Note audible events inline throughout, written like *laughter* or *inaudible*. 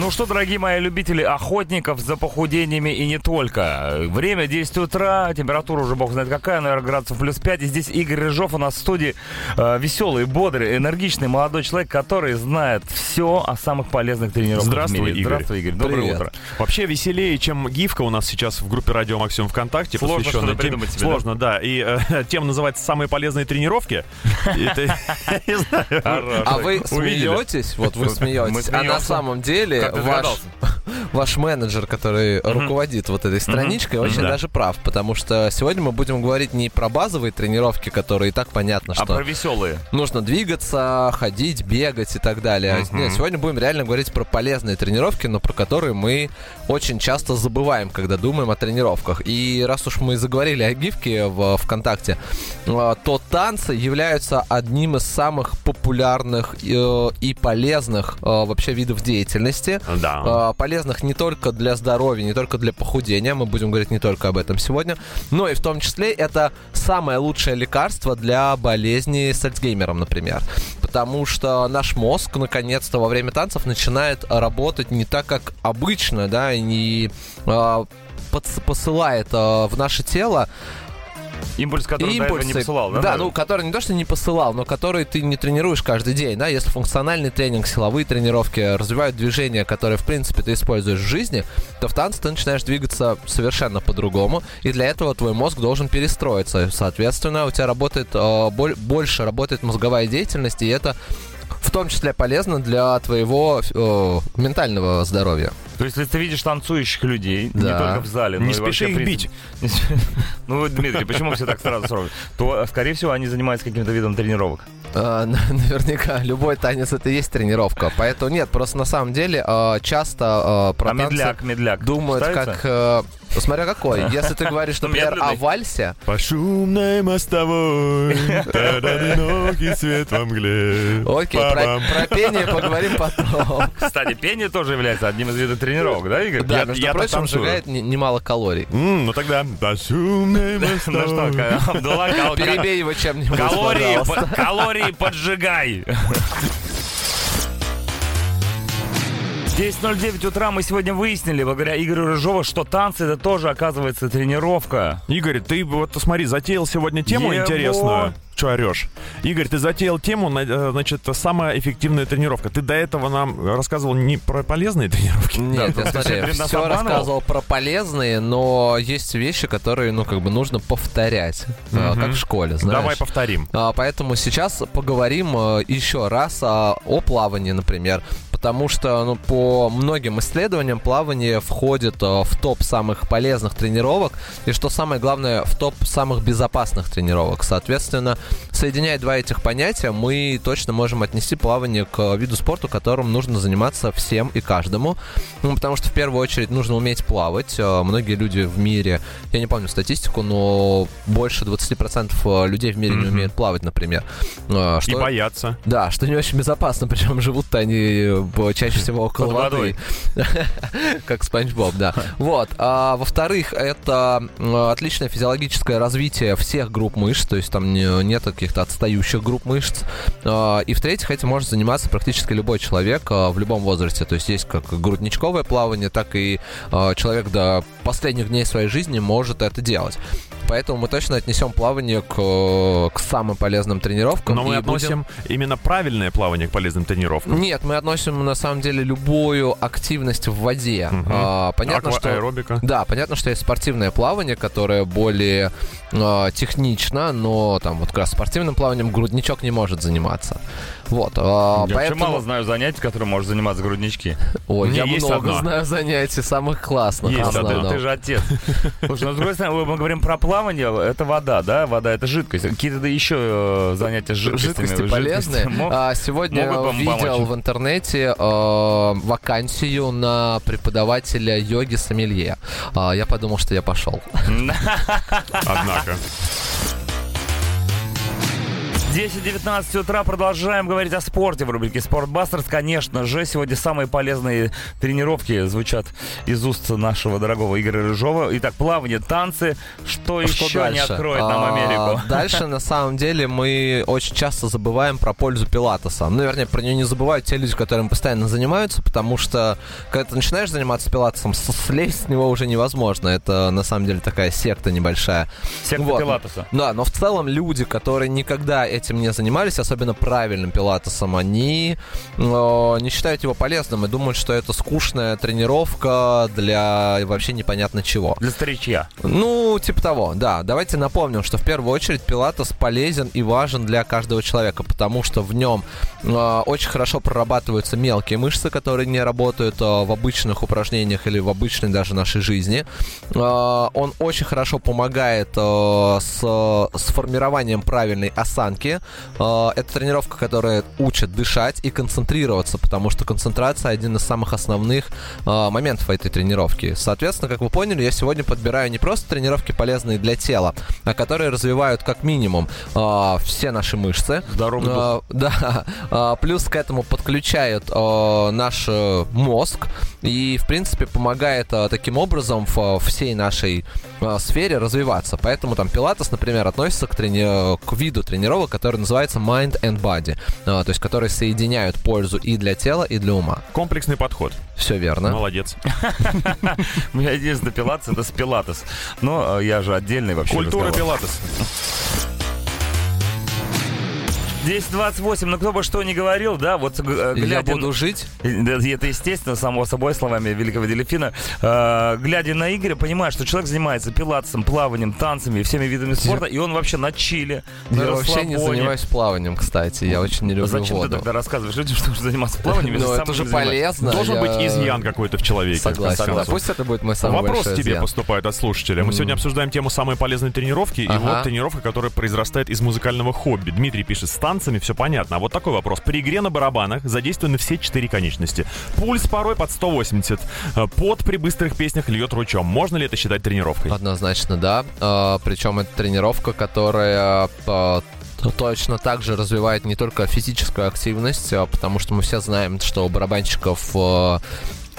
Ну что, дорогие мои любители охотников за похудениями и не только. Время 10 утра, температура уже бог знает какая, наверное, градусов плюс 5. И здесь Игорь Рыжов у нас в студии. Э, веселый, бодрый, энергичный молодой человек, который знает все о самых полезных тренировках Здравствуй, в мире. Игорь. Здравствуй, Игорь. Доброе Привет. утро. Вообще веселее, чем гифка у нас сейчас в группе Радио Максимум ВКонтакте. Сложно посвященная что-то тем- придумать себе, Сложно, да. И э, *laughs* тема называется «Самые полезные тренировки». Это- *laughs* не знаю. А вы смеетесь? Вот вы *laughs* смеетесь. А на самом деле ваш, догадался? Ваш менеджер, который руководит вот этой страничкой, очень Да. даже прав. Потому что сегодня мы будем говорить не про базовые тренировки, которые и так понятно, А что про веселые. нужно двигаться, ходить, бегать и так далее. Нет, сегодня будем реально говорить про полезные тренировки, но про которые мы очень часто забываем, когда думаем о тренировках. И раз уж мы заговорили о гифке в ВКонтакте, э, то танцы являются одним из самых популярных э, и полезных э, вообще видов деятельности. Да. Э, полезных не только для здоровья, не только для похудения, мы будем говорить не только об этом сегодня, но и в том числе это самое лучшее лекарство для болезни с Альцгеймером, например. Потому что наш мозг, наконец-то, во время танцев начинает работать не так, как обычно, да, и не э, подс- посылает э, в наше тело Импульс, который этого не посылал, да? да, наверное? ну, который не то, что не посылал, но который ты не тренируешь каждый день, да, если функциональный тренинг, силовые тренировки развивают движения, которые, в принципе, ты используешь в жизни, то в танце ты начинаешь двигаться совершенно по-другому, и для этого твой мозг должен перестроиться, соответственно, у тебя работает, э, боль- больше работает мозговая деятельность, и это в том числе полезно для твоего э, ментального здоровья. То есть, если ты видишь танцующих людей, не Да. только в зале, но Не и вообще, спеши их принципе- *laughs* Ну, Дмитрий, почему все так сразу сразу? То, скорее всего, они занимаются каким-то видом тренировок. *laughs* Э, Наверняка любой танец это и есть тренировка. Поэтому нет, просто на самом деле э, часто про А танцы медляк, медляк думают как... э, Смотря какой. Если ты говоришь, например, о вальсе, По шумной мостовой, одинокий свет во мгле. окей, про, про пение поговорим потом. Кстати, пение тоже является одним из видов тренировок, да, Игорь? Да, Я- между я прочим, сжигает не- немало калорий. М, Ну тогда по шумной *laughs* Ну что, мостовой. Абдулла, Перебей его чем-нибудь, калории поджигай. 10.09 утра мы сегодня выяснили, благодаря Игорю Рыжову, что танцы это тоже, оказывается, тренировка. Игорь, ты вот смотри, затеял сегодня тему Его. интересную. Че орешь? Игорь, ты затеял тему, э, значит, самая эффективная тренировка. Ты до этого нам рассказывал не про полезные тренировки. Нет, Да, смотри, все рассказывал про полезные, но есть вещи, которые, ну, как бы нужно повторять, э, как в школе, знаешь. Давай повторим. А, Поэтому сейчас поговорим э, еще раз а, о плавании, например. Потому что ну, по многим исследованиям плавание входит э, в топ самых полезных тренировок и, что самое главное, в топ самых безопасных тренировок. Соответственно, соединяя два этих понятия, мы точно можем отнести плавание к виду спорта, которым нужно заниматься всем и каждому. Ну, потому что в первую очередь нужно уметь плавать. Э, Многие люди в мире, я не помню статистику, но больше 20% людей в мире не Мгм. умеют плавать, например. Э, И Что, бояться. да, что не очень безопасно, *laughs* причем живут-то они э, чаще всего около воды. *laughs* Как Спанч Боб, да. Вот. А, во-вторых, это отличное физиологическое развитие всех групп мышц, то есть там не- нет каких-то отстающих групп мышц. А, И в-третьих, этим может заниматься практически любой человек а, в любом возрасте. То есть есть как грудничковое плавание, так и человек до последних дней своей жизни может это делать. Поэтому мы точно отнесем плавание к, э, к самым полезным тренировкам. Но мы и будем- относим именно правильное плавание к полезным тренировкам. нет, мы относим на самом деле любую активность в воде. Мгм. А, понятно, Аква- что аэробика. да, понятно, что есть спортивное плавание, которое более э, технично, но там вот как раз спортивным плаванием грудничок не может заниматься. Вот, а, Я вообще поэтому мало знаю занятий, которым может заниматься груднички. Ой, я есть много одно. знаю занятий самых классных. Есть, да, ты, ты же отец. Слушай, ну, с другой стороны, мы говорим про плавание, это вода, да? Вода — это жидкость. Какие-то еще э, занятия с жидкостями. Жидкости *laughs* А, сегодня видел помочь? в интернете э, вакансию на преподавателя йоги сомелье. А, я подумал, что я пошел. *laughs* Однако. 10-19 утра продолжаем говорить о спорте в рубрике «Спортбастерс». Конечно же, сегодня самые полезные тренировки звучат из уст нашего дорогого Игоря Рыжова. Итак, плавание, танцы. Что, еще дальше? откроет нам А, Америку? Дальше, на самом деле, мы очень часто забываем про пользу пилатеса. Ну, вернее, про нее не забывают те люди, которым постоянно занимаются, потому что, когда ты начинаешь заниматься пилатесом, слезть с него уже невозможно. Это, на самом деле, такая секта небольшая. Секта Вот. пилатеса. Да, но в целом люди, которые никогда этим не занимались, особенно правильным пилатесом, они э, не считают его полезным и думают, что это скучная тренировка для вообще непонятно чего. Для старичья. Ну, типа того, да. Давайте напомним, что в первую очередь пилатес полезен и важен для каждого человека, потому что в нем э, очень хорошо прорабатываются мелкие мышцы, которые не работают э, в обычных упражнениях или в обычной даже нашей жизни. Э, он очень хорошо помогает э, с, с формированием правильной осанки. Э, это тренировка, которая учит дышать и концентрироваться, потому что концентрация один из самых основных э, моментов этой тренировки. Соответственно, как вы поняли, я сегодня подбираю не просто тренировки полезные для тела, а которые развивают как минимум э, все наши мышцы. Здоровый дух. *laughs* Да. Плюс к этому подключают наш э, мозг и, в принципе, помогает таким образом всей нашей сфере развиваться. Поэтому там пилатес, например, относится к, трени- к виду тренировок, который называется mind and body, э, то есть которые соединяют пользу и для тела, и для ума. Комплексный подход. Все верно. Молодец. У меня единственный пилатес, это с пилатес. Но э, я же отдельный вообще Культура пилатес. 10.28, ну кто бы что ни говорил, да, вот э, И Я глядя... буду жить. Это естественно, само собой, словами великого дельфина. Э, глядя на Игоря, понимаешь, что человек занимается пилатесом, плаванием, танцами, всеми видами спорта, и он вообще на чиле, на Я вообще не занимаюсь плаванием, кстати. Я очень не люблю Зачем воду. ты тогда рассказываешь людям, что нужно заниматься плаванием? Ну, это же полезно. Должен я быть изъян какой-то в человеке. Согласен. да. Пусть это будет мой самый Вопрос большой тебе изъян. поступает от слушателя. Мы сегодня обсуждаем тему самой полезной тренировки. И вот тренировка, которая произрастает из музыкального хобби. Дмитрий пишет, с танцами все понятно. А вот такой вопрос. При игре на барабанах задействованы все четыре конечности. Пульс порой под 180. Э, Пот при быстрых песнях льет ручом. Можно ли это считать тренировкой? Однозначно, да. причем это тренировка, которая т- точно так же развивает не только физическую активность, а, потому что мы все знаем, что у барабанщиков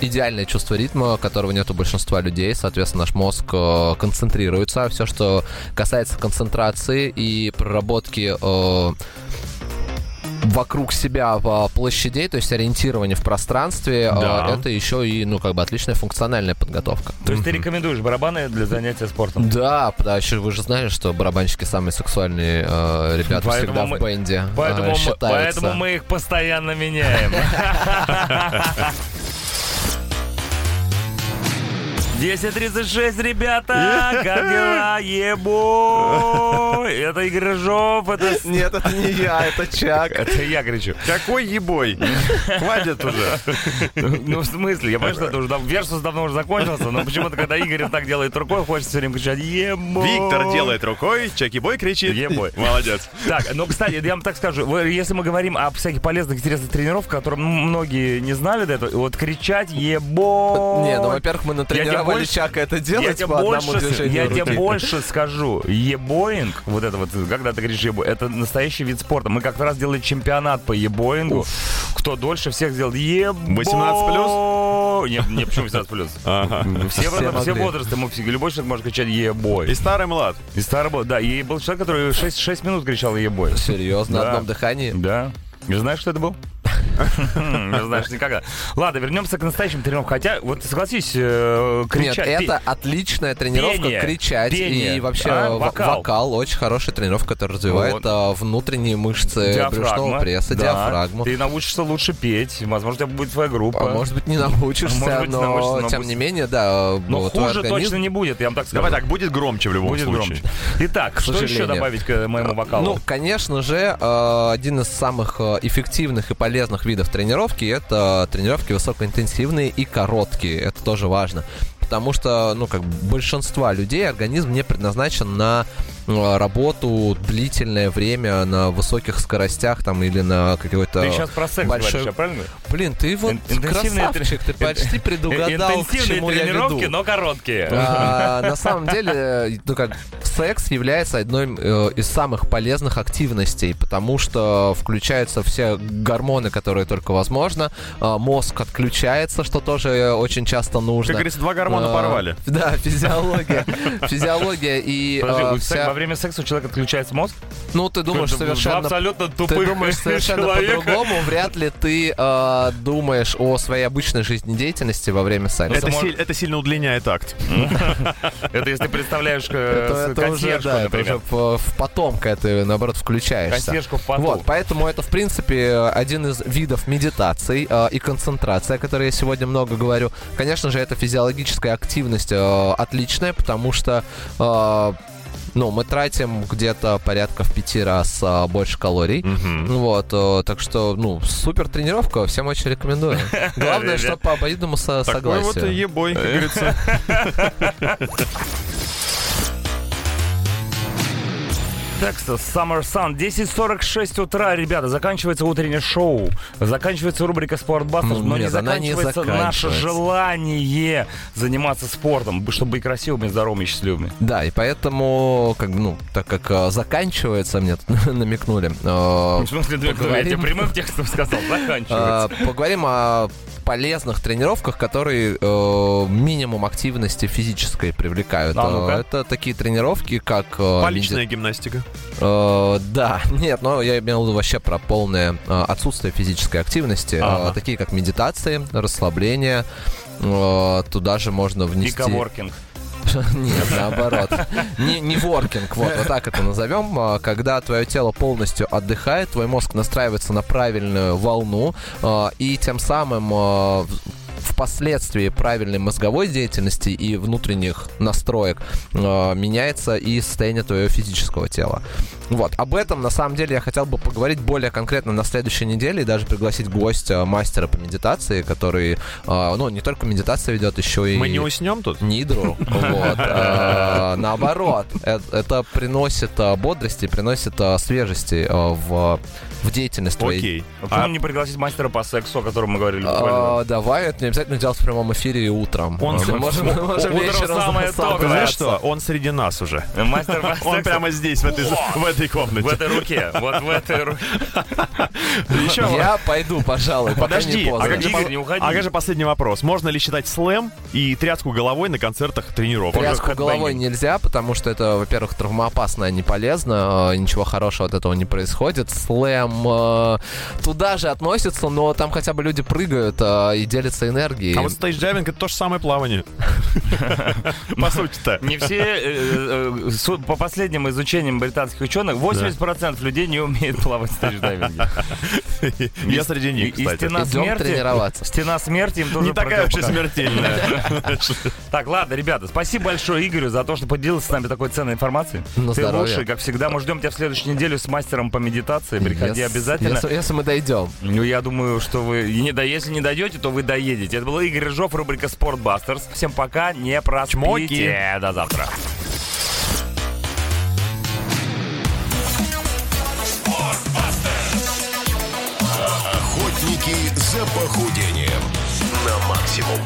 идеальное чувство ритма, которого нет у большинства людей. Соответственно, наш мозг э, концентрируется. Все, что касается концентрации и проработки э, вокруг себя э, площадей, то есть ориентирование в пространстве, э, Да. это еще и, ну, как бы отличная функциональная подготовка. То есть ты рекомендуешь барабаны для занятия спортом? Да, потому что вы же знали, что барабанщики самые сексуальные э, ребята Поэтому всегда мы- в бенде. Поэтому, э, мы, считается. поэтому мы их постоянно меняем. *laughs* 10.36, ребята! Как дела? Ебо! Это Игорь Рыжов, это... Нет, это не я, это Чак. *laughs* Это я кричу. Какой ебой? *laughs* Хватит уже. Ну, в смысле? Я понимаю, что это уже Версус давно уже закончился, но почему-то, когда Игорь так делает рукой, хочется все время кричать «Ебо!» Виктор делает рукой, Чаки Бой кричит. Ебой. Молодец. Так, ну, кстати, я вам так скажу, если мы говорим о всяких полезных, интересных тренировках, которые многие не знали до этого, вот кричать «Ебо!» Не, ну, во-первых, мы натренировали больше- Чака это Я делать тебе, по одному больше, движению я тебе больше скажу. Ебоинг, вот это вот, когда ты говоришь ебо, это настоящий вид спорта. Мы как-то раз делали чемпионат по ебоингу. Кто дольше всех сделал ебо... 18 Не, не, почему 18 плюс? *laughs* Ага. Все, Все возрасты, мы все, любой человек может кричать ебой. И старый млад. И старый был, да, и был человек, который 6, 6 минут кричал ебой. Серьезно, на Да. одном дыхании? Да. Не знаешь, что это был? Не знаешь никогда. Ладно, вернемся к настоящим тренировкам. Хотя, вот согласись, э, Нет, кричать. это отличная тренировка кричать и вообще а, в- вокал. очень хорошая тренировка, которая развивает а, внутренние мышцы брюшного пресса, диафрагму. Ты научишься лучше петь. Возможно, у тебя будет твоя группа. А может быть, не научишься, но тем будет- не менее, да, Но хуже точно не будет, я вам так скажу. Давай так, будет громче в любом Будет случае. громче. Итак, что еще добавить к моему вокалу? Ну, конечно же, э, один из самых э, эффективных и полезных видов тренировки это тренировки высокоинтенсивные и короткие. Это тоже важно. Потому что, ну, как большинства людей организм не предназначен на э, работу длительное время на высоких скоростях там или на какой-то ты сейчас про секс большой- говоришь, правильно? Блин, ты вот Ин- интенсивные красавчик, ты почти предугадал, к чему я тренировки, веду. но короткие. А, на самом деле, ну как, секс является одной э, из самых полезных активностей, потому что включаются все гормоны, которые только возможно, э, мозг отключается, что тоже очень часто нужно. Как говорится, два гормона Э, порвали. *laughs* Да, физиология. *laughs* Физиология и э, во время секса у человека отключается мозг? Ну, ты думаешь совершенно... абсолютно Ты тупых думаешь *laughs* совершенно по-другому, вряд ли ты э, думаешь о своей обычной жизнедеятельности во время секса. Это, сильно удлиняет акт. Это если ты представляешь э, Это, это уже, да, это например. уже в, в потом, когда ты, наоборот, включаешься. Консьержку в поту. Вот, поэтому это, в принципе, один из видов медитаций э, и концентрации, о которой я сегодня много говорю. Конечно же, это физиологическая активность э, отличная, потому что э, ну, мы тратим где-то порядка в пяти раз э, больше калорий. Мгм. Вот, э, так что, ну, супер тренировка, всем очень рекомендую. *laughs* Главное, Ребят. что по обоюдному со- Такой вот согласию. ебой, как говорится. *laughs* Texas Summer Sun. 10.46 утра, ребята, заканчивается утреннее шоу. Заканчивается рубрика Спортбастер, Ну, но не нет, не заканчивается наше заканчивается. желание заниматься спортом, чтобы быть красивыми, здоровыми и счастливыми. Да, и поэтому, как бы, ну, так как э, заканчивается, мне тут *laughs* намекнули. э, В смысле, я поговорим. тебе прямым текстом сказал, заканчивается. э, Поговорим о полезных тренировках, которые э, минимум активности физической привлекают. А. Э, Это такие тренировки, как... э, Поличная гимнастика. Э, да, *laughs* нет, но я имел в виду вообще про полное э, отсутствие физической активности, э, Ага. такие как медитации, расслабление. э, Туда же можно внести... И коворкинг. *laughs* Нет, наоборот. Не, не воркинг, вот, вот так это назовем. А, Когда твое тело полностью отдыхает, твой мозг настраивается на правильную волну, а, и тем самым а, впоследствии правильной мозговой деятельности и внутренних настроек а, меняется и состояние твоего физического тела. Вот, об этом на самом деле я хотел бы поговорить более конкретно на следующей неделе и даже пригласить гостя, мастера по медитации, который, а, ну, не только медитация ведет, еще и... Мы не уснем тут? Нидру. Вот. А, *laughs* Наоборот, э- это приносит бодрости, приносит свежести в в деятельность твоей. Окей. А Почему А не пригласить мастера по сексу, о котором мы говорили буквально? А, давай, это не обязательно делать в прямом эфире и утром. Он А, мы можем, мы можем утром вечером самое сам- то, ты знаешь что? Он среди нас уже. Мастер *laughs* Он прямо здесь, в этой, в этой комнате. в этой руке. Вот в этой руке. *laughs* Еще Я пойду, пожалуй, пока Подожди, не а поздно. как, же, Игорь, не уходи. а как же последний вопрос? Можно ли считать слэм и тряску головой на концертах тренировок? Тряс- Тряску головой нельзя, потому что это, во-первых, травмоопасно и не полезно, э, ничего хорошего от этого не происходит. Слэм э, туда же относится, но там хотя бы люди прыгают э, и делятся энергией. А вот стейдж-дайвинг это то же самое плавание. *laughs* По сути-то. Не все, э, э, по последним изучениям британских ученых, 80% людей не умеют плавать в стейдж-дайвинге. *laughs* Я среди них, И- и кстати. стена смерти, тренироваться. стена смерти им тоже Не такая противопоказана. смертельная. *laughs* Так, ладно, ребята, спасибо большое Игорю за то, что поделился с нами такой ценной информацией. Ты лучший, как всегда. Мы ждем тебя в следующую неделю с мастером по медитации. Приходи обязательно. Если, мы дойдем. Ну, я думаю, что вы... Если не дойдете, то вы доедете. Это был Игорь Рыжов, рубрика «Спортбастерс». Всем пока, не проспите. Чмоки. До завтра. Охотники за похудением на максимум.